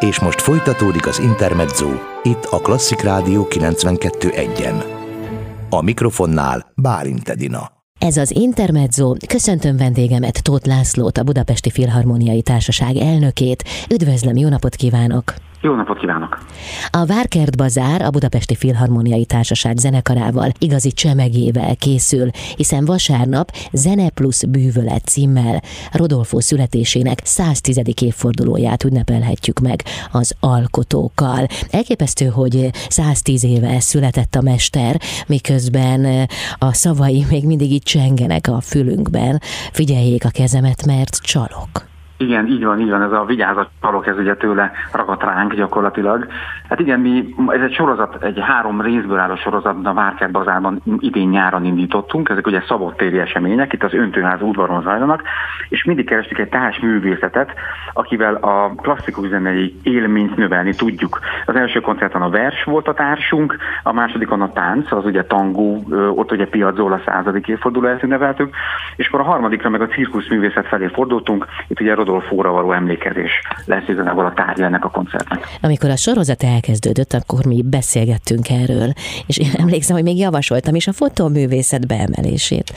És most folytatódik az Intermezzo, itt a Klasszik Rádió 92.1-en. A mikrofonnál Bálint Edina. Ez az Intermezzo. Köszöntöm vendégemet, Tóth Lászlót, a Budapesti Filharmoniai Társaság elnökét. Üdvözlöm, jó napot kívánok! Jó napot kívánok! A Várkert Bazár a Budapesti Filharmoniai Társaság zenekarával igazi csemegével készül, hiszen vasárnap Zene plusz bűvölet címmel Rodolfo születésének 110. évfordulóját ünnepelhetjük meg az alkotókkal. Elképesztő, hogy 110 éve született a mester, miközben a szavai még mindig itt csengenek a fülünkben. Figyeljék a kezemet, mert csalok. Igen, így van, így van, ez a vigyázat palok, ez ugye tőle ragadt ránk gyakorlatilag. Hát igen, mi, ez egy sorozat, egy három részből álló sorozat, a Várkert bazárban idén nyáron indítottunk, ezek ugye szabadtéri események, itt az öntőház udvaron zajlanak, és mindig kerestük egy társ művészetet, akivel a klasszikus zenei élményt növelni tudjuk. Az első koncerten a vers volt a társunk, a másodikon a tánc, az ugye tangó, ott ugye Piazzolla századik évfordulóját ünneveltük, és akkor a harmadikra meg a cirkusz művészet felé fordultunk, itt ugye Rodolfóra való emlékezés lesz igazából a tárgya ennek a koncertnek. Amikor a sorozat elkezdődött, akkor mi beszélgettünk erről, és emlékszem, hogy még javasoltam is a fotóművészet beemelését.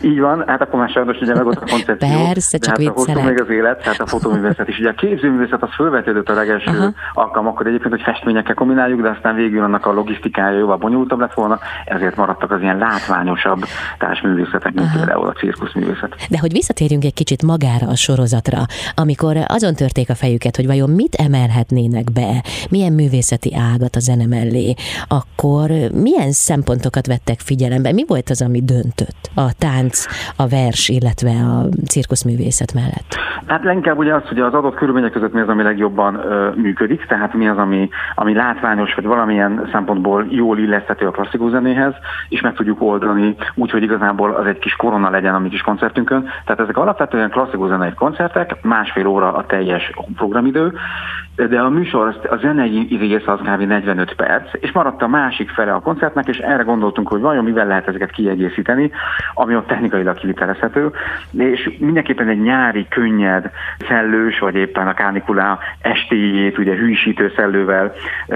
Így van, hát akkor már sajnos ugye meg ott a koncepció. Persze, csak hát viccelek. meg az élet, tehát a fotóművészet is. Ugye a képzőművészet az fölvetődött a legelső uh-huh. alkalmakkor egyébként, hogy festményekkel kombináljuk, de aztán végül annak a logisztikája jóval bonyolultabb lett volna, ezért maradtak az ilyen látványosabb társművészetek, mint uh-huh. például a cirkuszművészet. De hogy visszatérjünk egy kicsit magára a sorozatra, amikor azon törték a fejüket, hogy vajon mit emelhetnének be, milyen művészeti ágat a zene mellé, akkor milyen szempontokat vettek figyelembe? Mi volt az, ami döntött? A tánc tánc, a vers, illetve a cirkuszművészet mellett? Hát leginkább ugye az, hogy az adott körülmények között mi az, ami legjobban ö, működik, tehát mi az, ami, ami látványos, vagy valamilyen szempontból jól illeszthető a klasszikus zenéhez, és meg tudjuk oldani úgy, hogy igazából az egy kis korona legyen a mi kis koncertünkön. Tehát ezek alapvetően klasszikus zenei koncertek, másfél óra a teljes programidő, de a műsor, a zenei rész az kb. 45 perc, és maradt a másik fele a koncertnek, és erre gondoltunk, hogy vajon mivel lehet ezeket kiegészíteni, ami ott technikailag kivitelezhető, és mindenképpen egy nyári, könnyed, szellős, vagy éppen a kánikulá estéjét, ugye hűsítő szellővel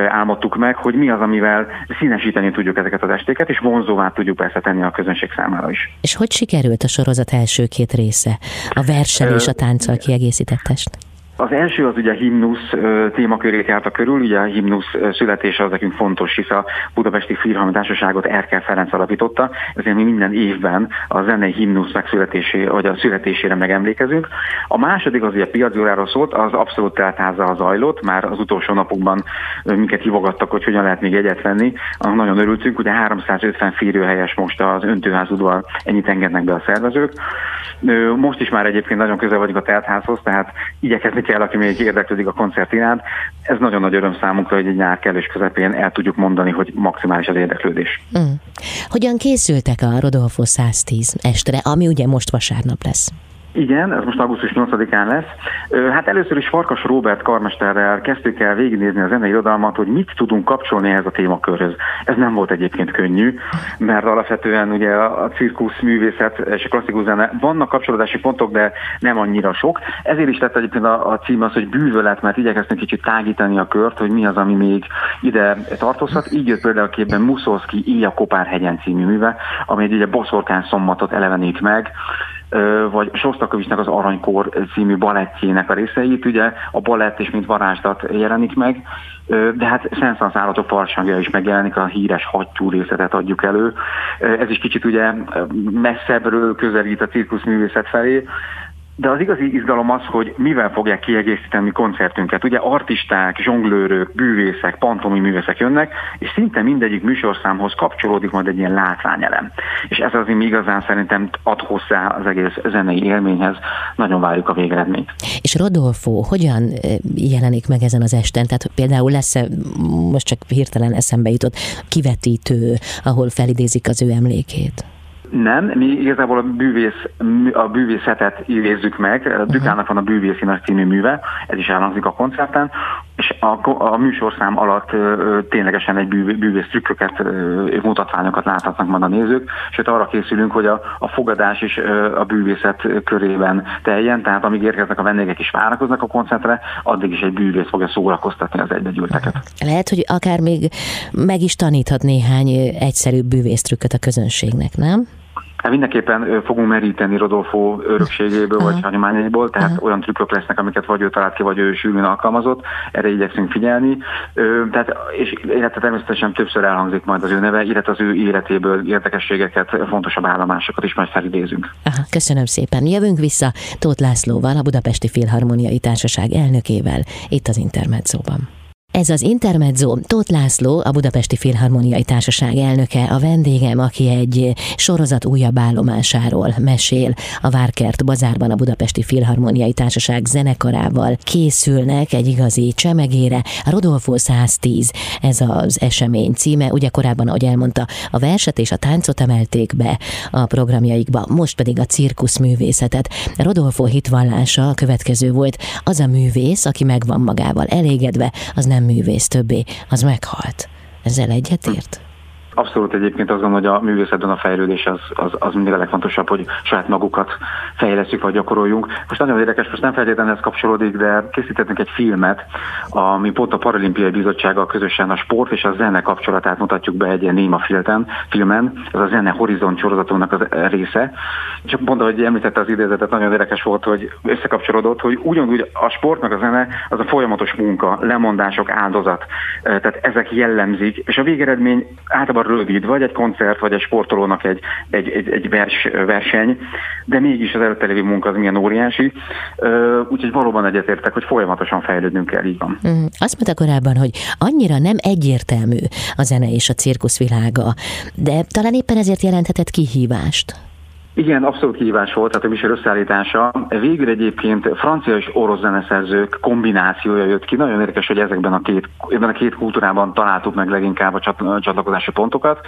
álmodtuk meg, hogy mi az, amivel színesíteni tudjuk ezeket az estéket, és vonzóvá tudjuk persze tenni a közönség számára is. És hogy sikerült a sorozat első két része? A versel és a tánccal kiegészített test? Az első az ugye a himnusz témakörét járta körül, ugye a himnusz születése az nekünk fontos, hisz a Budapesti Filharmoniai Társaságot Erkel Ferenc alapította, ezért mi minden évben a zenei himnusz megszületésé, vagy a születésére megemlékezünk. A második az ugye Piazzoláról szólt, az abszolút teltházzal zajlott, már az utolsó napokban minket hívogattak, hogy hogyan lehet még egyet venni, annak nagyon örültünk, ugye 350 férőhelyes most az öntőház udvar, ennyit engednek be a szervezők. Most is már egyébként nagyon közel vagyunk a teltházhoz, tehát igyekezni kell, aki még érdeklődik a koncert iránt. Ez nagyon nagy öröm számunkra, hogy egy nyár kellős közepén el tudjuk mondani, hogy maximális az érdeklődés. Mm. Hogyan készültek a Rodolfo 110 estre, ami ugye most vasárnap lesz? Igen, ez most augusztus 8-án lesz. Hát először is Farkas Robert karmesterrel kezdtük el végignézni a zenei irodalmat, hogy mit tudunk kapcsolni ehhez a témakörhöz. Ez nem volt egyébként könnyű, mert alapvetően ugye a cirkusz művészet és a klasszikus zene vannak kapcsolódási pontok, de nem annyira sok. Ezért is lett egyébként a, a cím az, hogy bűvölet, mert igyekeztünk kicsit tágítani a kört, hogy mi az, ami még ide tartozhat. Így jött például képben Muszorszki Ilya Kopárhegyen című műve, ami egy ugye boszorkán szommatot elevenít meg, vagy Sostakovicsnak az Aranykor című balettjének a részeit, ugye a balett és mint varázslat jelenik meg, de hát Szenszansz állatok farsangja is megjelenik, a híres hattyú részletet adjuk elő. Ez is kicsit ugye messzebbről közelít a cirkuszművészet felé, de az igazi izgalom az, hogy mivel fogják kiegészíteni koncertünket. Ugye artisták, zsonglőrök, bűvészek, pantomi művészek jönnek, és szinte mindegyik műsorszámhoz kapcsolódik majd egy ilyen látványelem. És ez az, ami igazán szerintem ad hozzá az egész zenei élményhez. Nagyon várjuk a végeredményt. És Rodolfo hogyan jelenik meg ezen az esten? Tehát például lesz most csak hirtelen eszembe jutott, kivetítő, ahol felidézik az ő emlékét? Nem, mi igazából a, bűvész, a bűvészetet idézzük meg. Dukának van a Nagy című műve, ez is elhangzik a koncerten. és a, a műsorszám alatt ö, ténylegesen egy bűv, bűvész trükköket, ö, mutatványokat láthatnak majd a nézők, sőt arra készülünk, hogy a, a fogadás is ö, a bűvészet körében teljen, tehát amíg érkeznek a vendégek is várakoznak a koncertre, addig is egy bűvész fogja szórakoztatni az egybegyűlteket. Lehet, hogy akár még meg is taníthat néhány egyszerűbb bűvésztrükköt a közönségnek, nem? Hát mindenképpen fogunk meríteni Rodolfo örökségéből vagy hagyományaiból, tehát uh-huh. olyan trükkök lesznek, amiket vagy ő talált ki, vagy ő sűrűn alkalmazott, erre igyekszünk figyelni. Tehát, és illetve természetesen többször elhangzik majd az ő neve, illetve az ő életéből érdekességeket, fontosabb állomásokat is majd felidézünk. Aha, köszönöm szépen. Jövünk vissza Tóth Lászlóval, a Budapesti Filharmoniai Társaság elnökével, itt az Intermedzóban. Ez az Intermezzo Tóth László, a Budapesti Filharmoniai Társaság elnöke, a vendégem, aki egy sorozat újabb állomásáról mesél. A Várkert bazárban a Budapesti Filharmoniai Társaság zenekarával készülnek egy igazi csemegére. Rodolfo 110, ez az esemény címe. Ugye korábban, ahogy elmondta, a verset és a táncot emelték be a programjaikba, most pedig a cirkuszművészetet. Rodolfo hitvallása a következő volt, az a művész, aki megvan magával elégedve, az nem művész többé, az meghalt. Ezzel egyetért? Abszolút egyébként azt gondolom, hogy a művészetben a fejlődés az, az, az mindig a legfontosabb, hogy saját magukat fejleszünk vagy gyakoroljunk. Most nagyon érdekes, most nem feltétlenül ez kapcsolódik, de készítettünk egy filmet, ami pont a Paralimpiai Bizottsággal közösen a sport és a zene kapcsolatát mutatjuk be egy ilyen néma filten, filmen. Ez a Zene Horizont sorozatunknak az része. Csak pont, hogy említette az idézetet, nagyon érdekes volt, hogy összekapcsolódott, hogy ugyanúgy a sport meg a zene az a folyamatos munka, lemondások, áldozat. Tehát ezek jellemzik, és a végeredmény általában rövid, vagy egy koncert, vagy egy sportolónak egy, egy, egy, egy vers, verseny, de mégis az előtte lévő munka az milyen óriási. Úgyhogy valóban egyetértek, hogy folyamatosan fejlődnünk kell, így van. Mm, azt mondta korábban, hogy annyira nem egyértelmű a zene és a cirkuszvilága, de talán éppen ezért jelenthetett kihívást. Igen, abszolút kihívás volt, tehát a műsor összeállítása. Végül egyébként francia és orosz zeneszerzők kombinációja jött ki. Nagyon érdekes, hogy ezekben a két, ebben a két kultúrában találtuk meg leginkább a csatlakozási pontokat.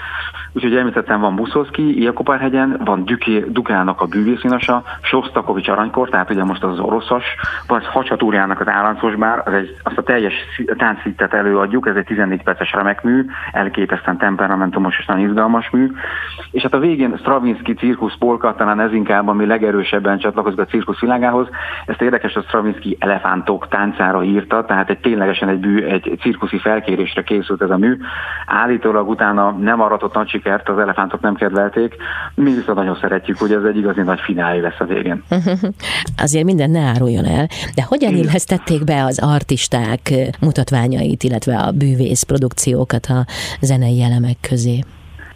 Úgyhogy említettem, van Buszoszki, Iakopárhegyen, van Duké, Dukának a bűvészínasa, Sostakovics aranykor, tehát ugye most az oroszos, vagy Hacsatúrjának az állandós bár, az egy, azt a teljes táncszítet előadjuk, ez egy 14 perces remek mű, elképesztően temperamentumos és nagyon izgalmas mű. És hát a végén Stravinsky cirkusz polka, talán ez inkább, ami legerősebben csatlakozik a cirkusz világához. Ezt érdekes, a Stravinsky elefántok táncára írta, tehát egy ténylegesen egy, bű, egy cirkuszi felkérésre készült ez a mű. Állítólag utána nem aratott nagy sikert, az elefántok nem kedvelték. Mi viszont nagyon szeretjük, hogy ez egy igazi nagy finálé lesz a végén. Azért minden ne áruljon el, de hogyan illesztették be az artisták mutatványait, illetve a bűvész produkciókat a zenei elemek közé?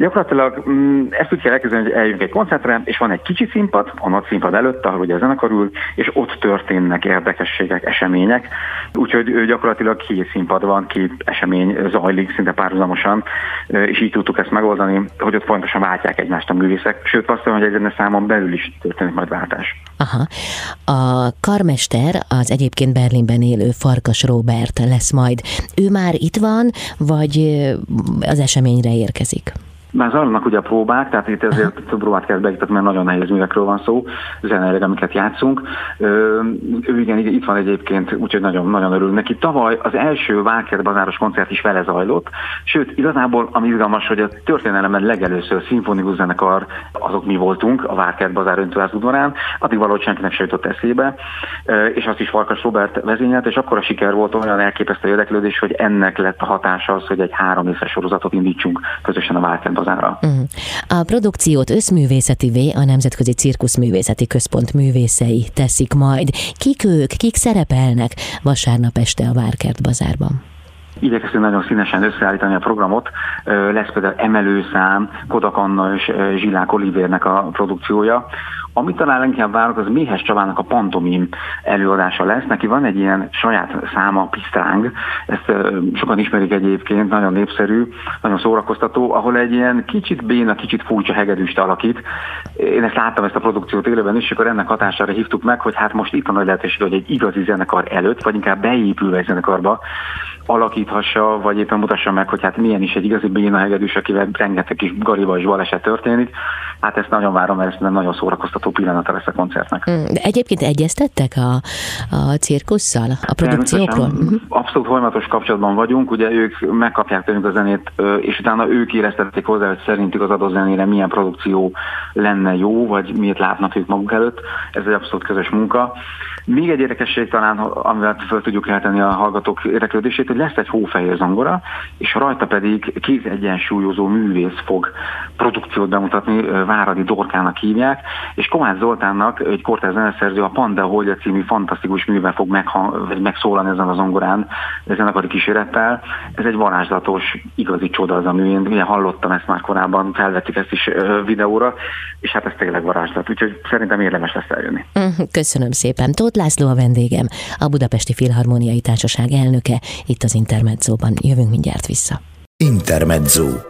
Gyakorlatilag mm, ezt úgy kell elkezdeni, hogy eljövünk egy koncertre, és van egy kicsi színpad, a nagy színpad előtt, ahol ugye a zenekar ül, és ott történnek érdekességek, események. Úgyhogy gyakorlatilag két színpad van, két esemény zajlik szinte párhuzamosan, és így tudtuk ezt megoldani, hogy ott fontosan váltják egymást a művészek. Sőt, azt mondom, hogy egy számon belül is történik majd váltás. Aha. A karmester az egyébként Berlinben élő Farkas Robert lesz majd. Ő már itt van, vagy az eseményre érkezik? Már zajlanak ugye a próbák, tehát itt ezért több próbát kell beiktatni, mert nagyon nehéz művekről van szó, zeneileg, amiket játszunk. Ő igen, itt van egyébként, úgyhogy nagyon, nagyon örülünk neki. Tavaly az első Vákert bazáros koncert is vele zajlott, sőt, igazából ami izgalmas, hogy a történelemben legelőször szimfonikus zenekar, azok mi voltunk a Vákert bazár öntőház udvarán, addig valahogy senkinek se jutott eszébe, és azt is Farkas Robert vezényelt, és akkor a siker volt olyan elképesztő érdeklődés, hogy ennek lett a hatása az, hogy egy három éves sorozatot indítsunk közösen a Vákert hazára. Uh-huh. A produkciót összművészetivé a Nemzetközi Cirkuszművészeti Központ művészei teszik majd. Kik ők, kik szerepelnek vasárnap este a Várkert bazárban? Igyekeztünk nagyon színesen összeállítani a programot. Lesz például emelőszám, Kodak Anna és Zsilák Olivérnek a produkciója. Amit talán inkább várok, az Méhes Csavának a pantomim előadása lesz. Neki van egy ilyen saját száma, Pisztráng, ezt sokan ismerik egyébként, nagyon népszerű, nagyon szórakoztató, ahol egy ilyen kicsit béna, kicsit furcsa hegedűst alakít. Én ezt láttam ezt a produkciót élőben is, és akkor ennek hatására hívtuk meg, hogy hát most itt a nagy lehetőség, hogy egy igazi zenekar előtt, vagy inkább beépülve egy zenekarba, alakíthassa, vagy éppen mutassa meg, hogy hát milyen is egy igazi béna hegedűs, akivel rengeteg kis és baleset történik. Hát ezt nagyon várom, mert ez nagyon szórakoztató pillanata lesz a koncertnek. Hmm, de egyébként egyeztettek a, a cirkusszal, a produkciókról? Mhm. Abszolút folyamatos kapcsolatban vagyunk, ugye ők megkapják tőlünk a zenét, és utána ők éreztették hozzá, hogy szerintük az adott zenére milyen produkció lenne jó, vagy miért látnak ők maguk előtt. Ez egy abszolút közös munka. Még egy érdekesség talán, amivel fel tudjuk eltenni a hallgatók érdeklődését, hogy lesz egy hófehér zongora, és rajta pedig kéz egyensúlyozó művész fog produkciót bemutatni, Váradi Dorkának hívják, és Kovács Zoltánnak, egy kortárs zeneszerző, a Panda Holja című fantasztikus művel fog vagy megszólalni ezen a zongorán, ezen a kísérettel. Ez egy varázslatos, igazi csoda az a mű. Én ugye hallottam ezt már korábban, felvettük ezt is videóra, és hát ez tényleg varázslat, úgyhogy szerintem érdemes lesz eljönni. Mhm, köszönöm szépen. Tóth László a vendégem, a Budapesti Filharmoniai Társaság elnöke, itt az Intermedzóban. Jövünk mindjárt vissza. Intermezzo.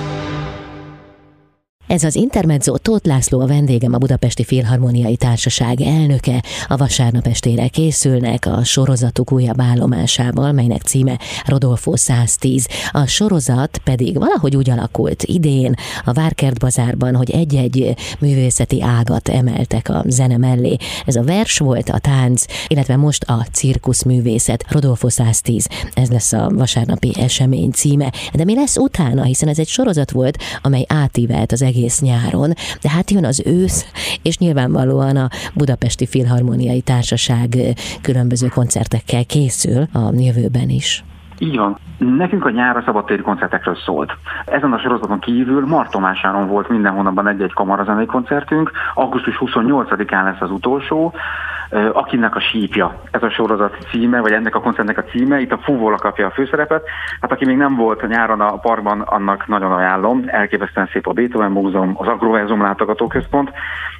Ez az Intermezzo Tóth László a vendégem, a Budapesti Filharmoniai Társaság elnöke. A vasárnap estére készülnek a sorozatuk újabb állomásával, melynek címe Rodolfo 110. A sorozat pedig valahogy úgy alakult idén a Várkert bazárban, hogy egy-egy művészeti ágat emeltek a zene mellé. Ez a vers volt, a tánc, illetve most a cirkuszművészet Rodolfo 110. Ez lesz a vasárnapi esemény címe. De mi lesz utána, hiszen ez egy sorozat volt, amely átívelt az egész egész nyáron, de hát jön az ősz, és nyilvánvalóan a Budapesti Filharmoniai Társaság különböző koncertekkel készül a jövőben is. Így van. Nekünk a nyár a szabadtéri koncertekről szólt. Ezen a sorozaton kívül Martomásáron volt minden hónapban egy-egy kamarazenei koncertünk, augusztus 28-án lesz az utolsó, akinek a sípja. Ez a sorozat címe, vagy ennek a koncertnek a címe, itt a Fúvola kapja a főszerepet. Hát aki még nem volt nyáron a parkban, annak nagyon ajánlom. Elképesztően szép a Beethoven Múzeum, az Agroverzum látogatóközpont,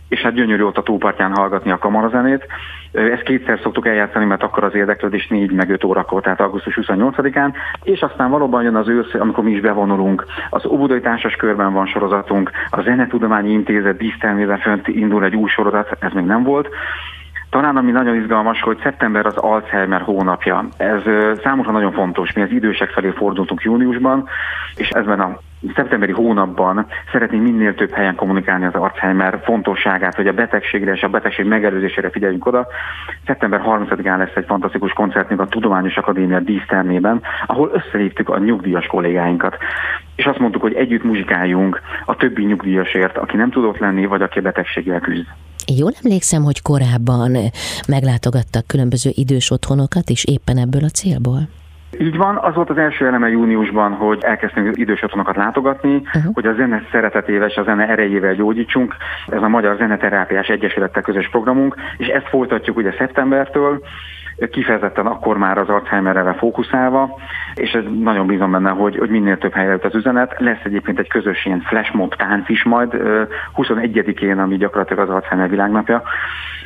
és hát gyönyörű ott a túlpartján hallgatni a kamarazenét. Ezt kétszer szoktuk eljátszani, mert akkor az érdeklődés 4 meg 5 órakor, tehát augusztus 28-án, és aztán valóban jön az ősz, amikor mi is bevonulunk. Az Óbudai Társas Körben van sorozatunk, a Zenetudományi Intézet dísztermével fönt indul egy új sorozat, ez még nem volt, talán ami nagyon izgalmas, hogy szeptember az Alzheimer hónapja. Ez számunkra nagyon fontos. Mi az idősek felé fordultunk júniusban, és ezben a szeptemberi hónapban szeretnénk minél több helyen kommunikálni az Alzheimer fontosságát, hogy a betegségre és a betegség megelőzésére figyeljünk oda. Szeptember 30-án lesz egy fantasztikus koncertünk a Tudományos Akadémia dísztermében, ahol összehívtuk a nyugdíjas kollégáinkat. És azt mondtuk, hogy együtt muzsikáljunk a többi nyugdíjasért, aki nem tudott lenni, vagy aki a betegséggel küzd. Jól emlékszem, hogy korábban meglátogattak különböző idős otthonokat, és éppen ebből a célból? Így van, az volt az első eleme júniusban, hogy elkezdtünk idős otthonokat látogatni, uh-huh. hogy a zene szeretetével és a zene erejével gyógyítsunk. Ez a Magyar Zeneterápiás Egyesülettel közös programunk, és ezt folytatjuk ugye szeptembertől, kifejezetten akkor már az Alzheimerre fókuszálva, és ez nagyon bízom benne, hogy, hogy minél több helyre jut az üzenet. Lesz egyébként egy közös ilyen flashmob tánc is majd 21-én, ami gyakorlatilag az Alzheimer világnapja.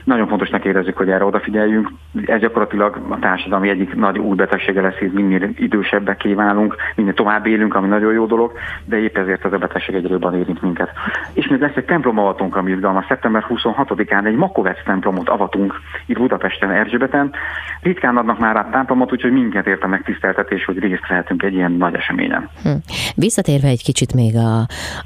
Nagyon fontosnak érezzük, hogy erre odafigyeljünk. Ez gyakorlatilag a társadalmi egyik nagy új betegsége lesz, hogy minél idősebbek kívánunk, minél tovább élünk, ami nagyon jó dolog, de épp ezért ez a betegség egyre jobban érint minket. És még lesz egy templom avatunk, ami izgalmas. Szeptember 26-án egy Makovec templomot avatunk itt Budapesten, Erzsébeten. Ritkán adnak már át templomot, úgyhogy minket ért a megtiszteltetés, hogy részt vehetünk egy ilyen nagy eseményen. Hm. Visszatérve egy kicsit még a,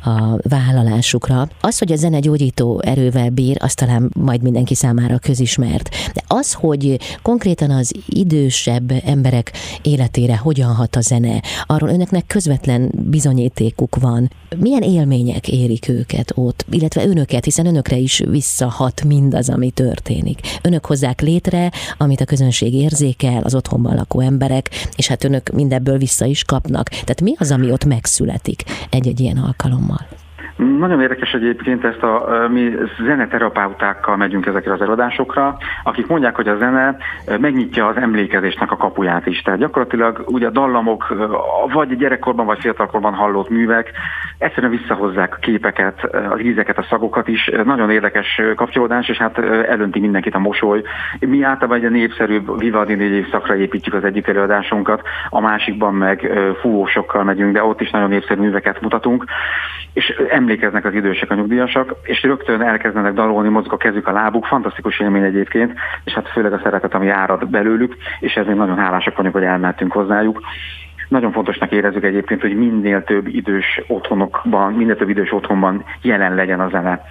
a vállalásukra, az, hogy a zene gyógyító erővel bír, azt talán majd mindenki számára közismert. De az, hogy konkrétan az idősebb emberek életére hogyan hat a zene, arról önöknek közvetlen bizonyítékuk van. Milyen élmények érik őket ott, illetve önöket, hiszen önökre is visszahat mindaz, ami történik. Önök hozzák létre, amit a közönség érzékel, az otthonban lakó emberek, és hát önök mindebből vissza is kapnak. Tehát mi az, ami ott megszületik egy-egy ilyen alkalommal? Nagyon érdekes egyébként ezt a mi zeneterapeutákkal megyünk ezekre az előadásokra, akik mondják, hogy a zene megnyitja az emlékezésnek a kapuját is. Tehát gyakorlatilag ugye a dallamok, vagy gyerekkorban, vagy fiatalkorban hallott művek egyszerűen visszahozzák a képeket, az ízeket, a szagokat is. Nagyon érdekes kapcsolódás, és hát elönti mindenkit a mosoly. Mi általában egy népszerűbb Vivaldi négy évszakra építjük az egyik előadásunkat, a másikban meg fúvósokkal megyünk, de ott is nagyon népszerű műveket mutatunk, és emlékeznek az idősek, a nyugdíjasak, és rögtön elkezdenek dalolni, mozog a kezük, a lábuk, fantasztikus élmény egyébként, és hát főleg a szeretet, ami árad belőlük, és ezért nagyon hálásak vagyunk, hogy elmentünk hozzájuk. Nagyon fontosnak érezzük egyébként, hogy minél több idős otthonokban, minél több idős otthonban jelen legyen a zene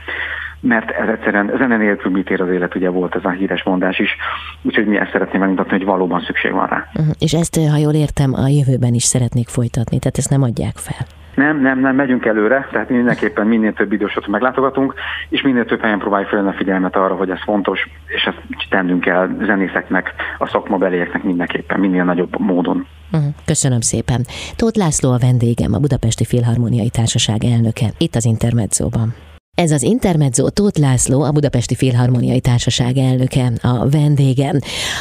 mert ez egyszerűen zene nélkül mit ér az élet, ugye volt ez a híres mondás is, úgyhogy mi ezt szeretném megmutatni, hogy valóban szükség van rá. Uh-huh. És ezt, ha jól értem, a jövőben is szeretnék folytatni, tehát ezt nem adják fel. Nem, nem, nem, megyünk előre, tehát mindenképpen minél több idősot meglátogatunk, és minél több helyen próbáljuk fel a figyelmet arra, hogy ez fontos, és ezt tennünk kell zenészeknek, a szakmabelieknek mindenképpen, minél nagyobb módon. Uh-huh. Köszönöm szépen. Tóth László a vendégem, a Budapesti Filharmoniai Társaság elnöke, itt az Intermedzóban. Ez az Intermezzo Tóth László, a Budapesti Filharmoniai Társaság elnöke, a vendégem.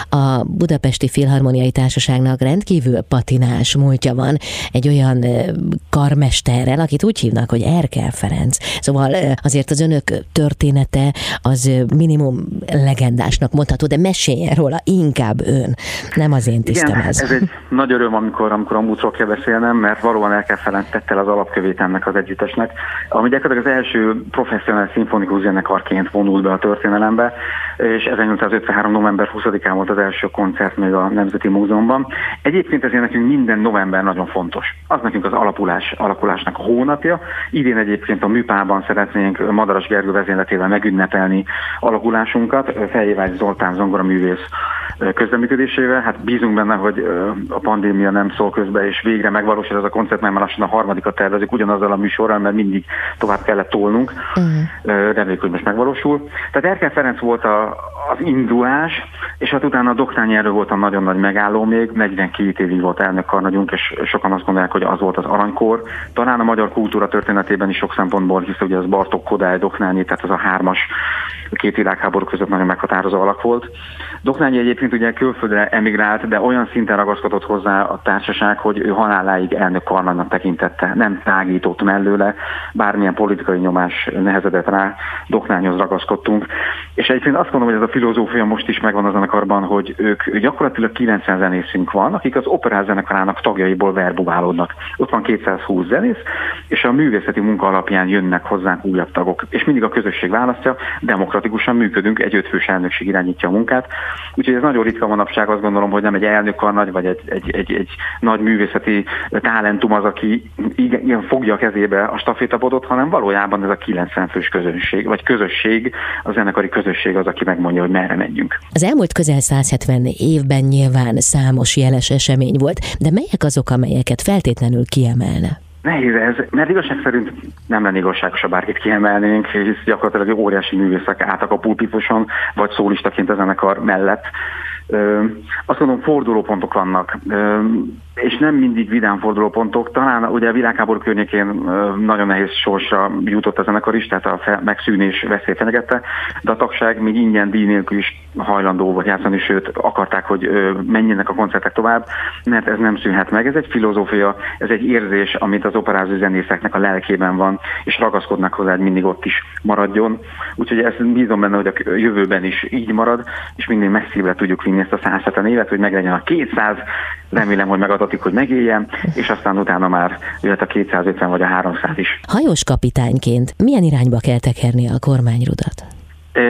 A Budapesti Filharmoniai Társaságnak rendkívül patinás múltja van egy olyan karmesterrel, akit úgy hívnak, hogy Erkel Ferenc. Szóval azért az önök története az minimum legendásnak mondható, de meséljen róla inkább ön, nem az én tisztem Igen, ez. ez egy nagy öröm, amikor, amikor a múltról kell beszélnem, mert valóban Erkel Ferenc tette az alapkövét ennek az együttesnek, ami gyakorlatilag az első professzionális szimfonikus zenekarként vonult be a történelembe, és 1853. november 20-án volt az első koncert még a Nemzeti Múzeumban. Egyébként ezért nekünk minden november nagyon fontos. Az nekünk az alapulás, alakulásnak a hónapja. Idén egyébként a Műpában szeretnénk Madaras Gergő vezényletével megünnepelni alakulásunkat. Fejévágy Zoltán zongoraművész közleműködésével. Hát bízunk benne, hogy a pandémia nem szól közbe, és végre megvalósul ez a koncert, mert már lassan a harmadikat tervezik ugyanazzal a műsorral, mert mindig tovább kellett tolnunk. Uh-huh. Reméljük, hogy most megvalósul. Tehát Erkel Ferenc volt a, az indulás, és hát utána a Doktányi erő volt a nagyon nagy megálló még, 42 évig volt elnök karnagyunk, és sokan azt gondolják, hogy az volt az aranykor. Talán a magyar kultúra történetében is sok szempontból, hisz ugye az Bartok, Kodály, Doknányi, tehát az a hármas két világháború között nagyon meghatározó alak volt. Doknányi egyébként ugye külföldre emigrált, de olyan szinten ragaszkodott hozzá a társaság, hogy ő haláláig elnök karnagnak tekintette, nem tágított mellőle, bármilyen politikai nyomás nehezedett rá, Doknányhoz ragaszkodtunk. És egyébként azt mondom, hogy ez a filozófia most is megvan a zenekarban, hogy ők gyakorlatilag 90 zenészünk van, akik az operál zenekarának tagjaiból verbuválódnak. Ott van 220 zenész, és a művészeti munka alapján jönnek hozzánk újabb tagok. És mindig a közösség választja, demokratikusan működünk, egy ötfős elnökség irányítja a munkát. Úgyhogy ez nagyon ritka manapság, azt gondolom, hogy nem egy elnök nagy, vagy egy, egy, egy, egy nagy művészeti talentum az, aki igen, fogja a kezébe a stafétabodot, hanem valójában ez a 90 fős közönség, vagy közösség, a zenekari közösség az, aki megmondja, hogy merre menjünk. Az elmúlt közel 170 évben nyilván számos jeles esemény volt, de melyek azok, amelyeket feltétlenül kiemelne? Nehéz ez, mert igazság szerint nem lenne igazságos, ha bárkit kiemelnénk, hisz gyakorlatilag óriási művészek álltak a pulpituson, vagy szólistaként a zenekar mellett. Ö, azt mondom, fordulópontok vannak. Ö, és nem mindig vidám fordulópontok. Talán ugye a világháború környékén nagyon nehéz sorsra jutott a zenekar is, tehát a fe- megszűnés veszély fenyegette, de a tagság még ingyen díj nélkül is hajlandó volt játszani, sőt akarták, hogy menjenek a koncertek tovább, mert ez nem szűnhet meg. Ez egy filozófia, ez egy érzés, amit az operázó zenészeknek a lelkében van, és ragaszkodnak hozzá, hogy mindig ott is maradjon. Úgyhogy ezt bízom benne, hogy a jövőben is így marad, és mindig messzívre tudjuk vinni ezt a 170 évet, hogy meglegyen a 200, remélem, hogy megadatik, hogy megéljem, és aztán utána már jöhet a 250 vagy a 300 is. Hajós kapitányként milyen irányba kell tekerni a kormányrudat?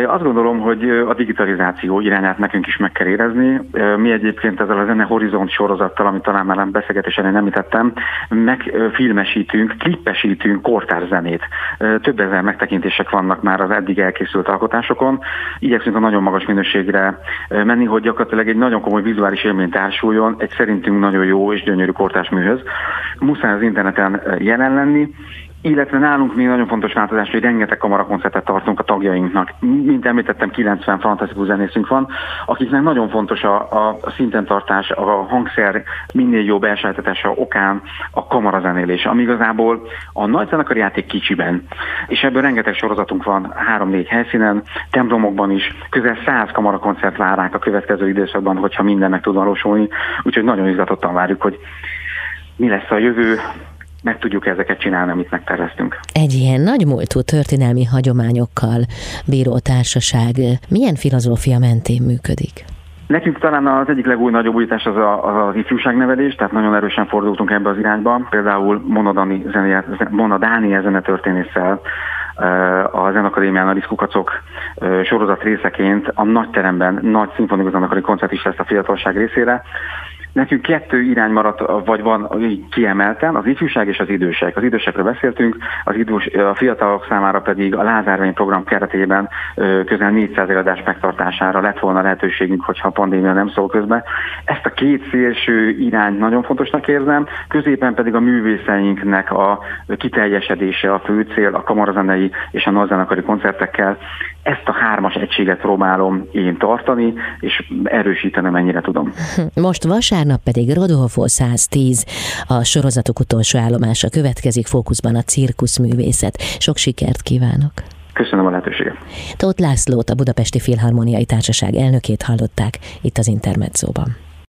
Azt gondolom, hogy a digitalizáció irányát nekünk is meg kell érezni. Mi egyébként ezzel a Zene Horizont sorozattal, amit talán már beszélgetésen én említettem, megfilmesítünk, klippesítünk kortárs zenét. Több ezer megtekintések vannak már az eddig elkészült alkotásokon. Igyekszünk a nagyon magas minőségre menni, hogy gyakorlatilag egy nagyon komoly vizuális élmény társuljon egy szerintünk nagyon jó és gyönyörű kortárs műhöz. Muszáj az interneten jelen lenni, illetve nálunk még nagyon fontos változás, hogy rengeteg kamarakoncertet tartunk a tagjainknak. Mint említettem, 90 fantasztikus zenészünk van, akiknek nagyon fontos a, a, szinten tartás, a hangszer minél jobb elsajátítása okán a kamarazenélés, ami igazából a nagy zenekari játék kicsiben. És ebből rengeteg sorozatunk van három-négy helyszínen, templomokban is, közel száz kamarakoncert vár ránk a következő időszakban, hogyha minden meg tud valósulni. Úgyhogy nagyon izgatottan várjuk, hogy mi lesz a jövő, meg tudjuk ezeket csinálni, amit megterveztünk. Egy ilyen nagymúltú történelmi hagyományokkal bíró társaság milyen filozófia mentén működik? Nekünk talán az egyik legúj nagyobb újítás az, a, az az ifjúságnevelés, tehát nagyon erősen fordultunk ebbe az irányba. Például Monodani zene, Mona Dániel zenetörténésszel a Zenakadémián a Diszkukacok sorozat részeként a nagy teremben nagy szimfonikus zenekari koncert is lesz a fiatalság részére. Nekünk kettő irány maradt, vagy van kiemelten, az ifjúság és az idősek. Az idősekről beszéltünk, az idős, a fiatalok számára pedig a Lázárvény program keretében közel 400 előadás megtartására lett volna lehetőségünk, hogyha a pandémia nem szól közbe. Ezt a két szélső irány nagyon fontosnak érzem, középen pedig a művészeinknek a kiteljesedése a fő cél, a kamarazenei és a nagyzenekari koncertekkel. Ezt a hármas egységet próbálom én tartani, és erősíteni, mennyire tudom. Most vasárnap pedig Rodolfo 110, a sorozatok utolsó állomása következik, fókuszban a cirkuszművészet. Sok sikert kívánok! Köszönöm a lehetőséget. Tóth Lászlót, a Budapesti Filharmoniai Társaság elnökét hallották itt az Intermedzóban.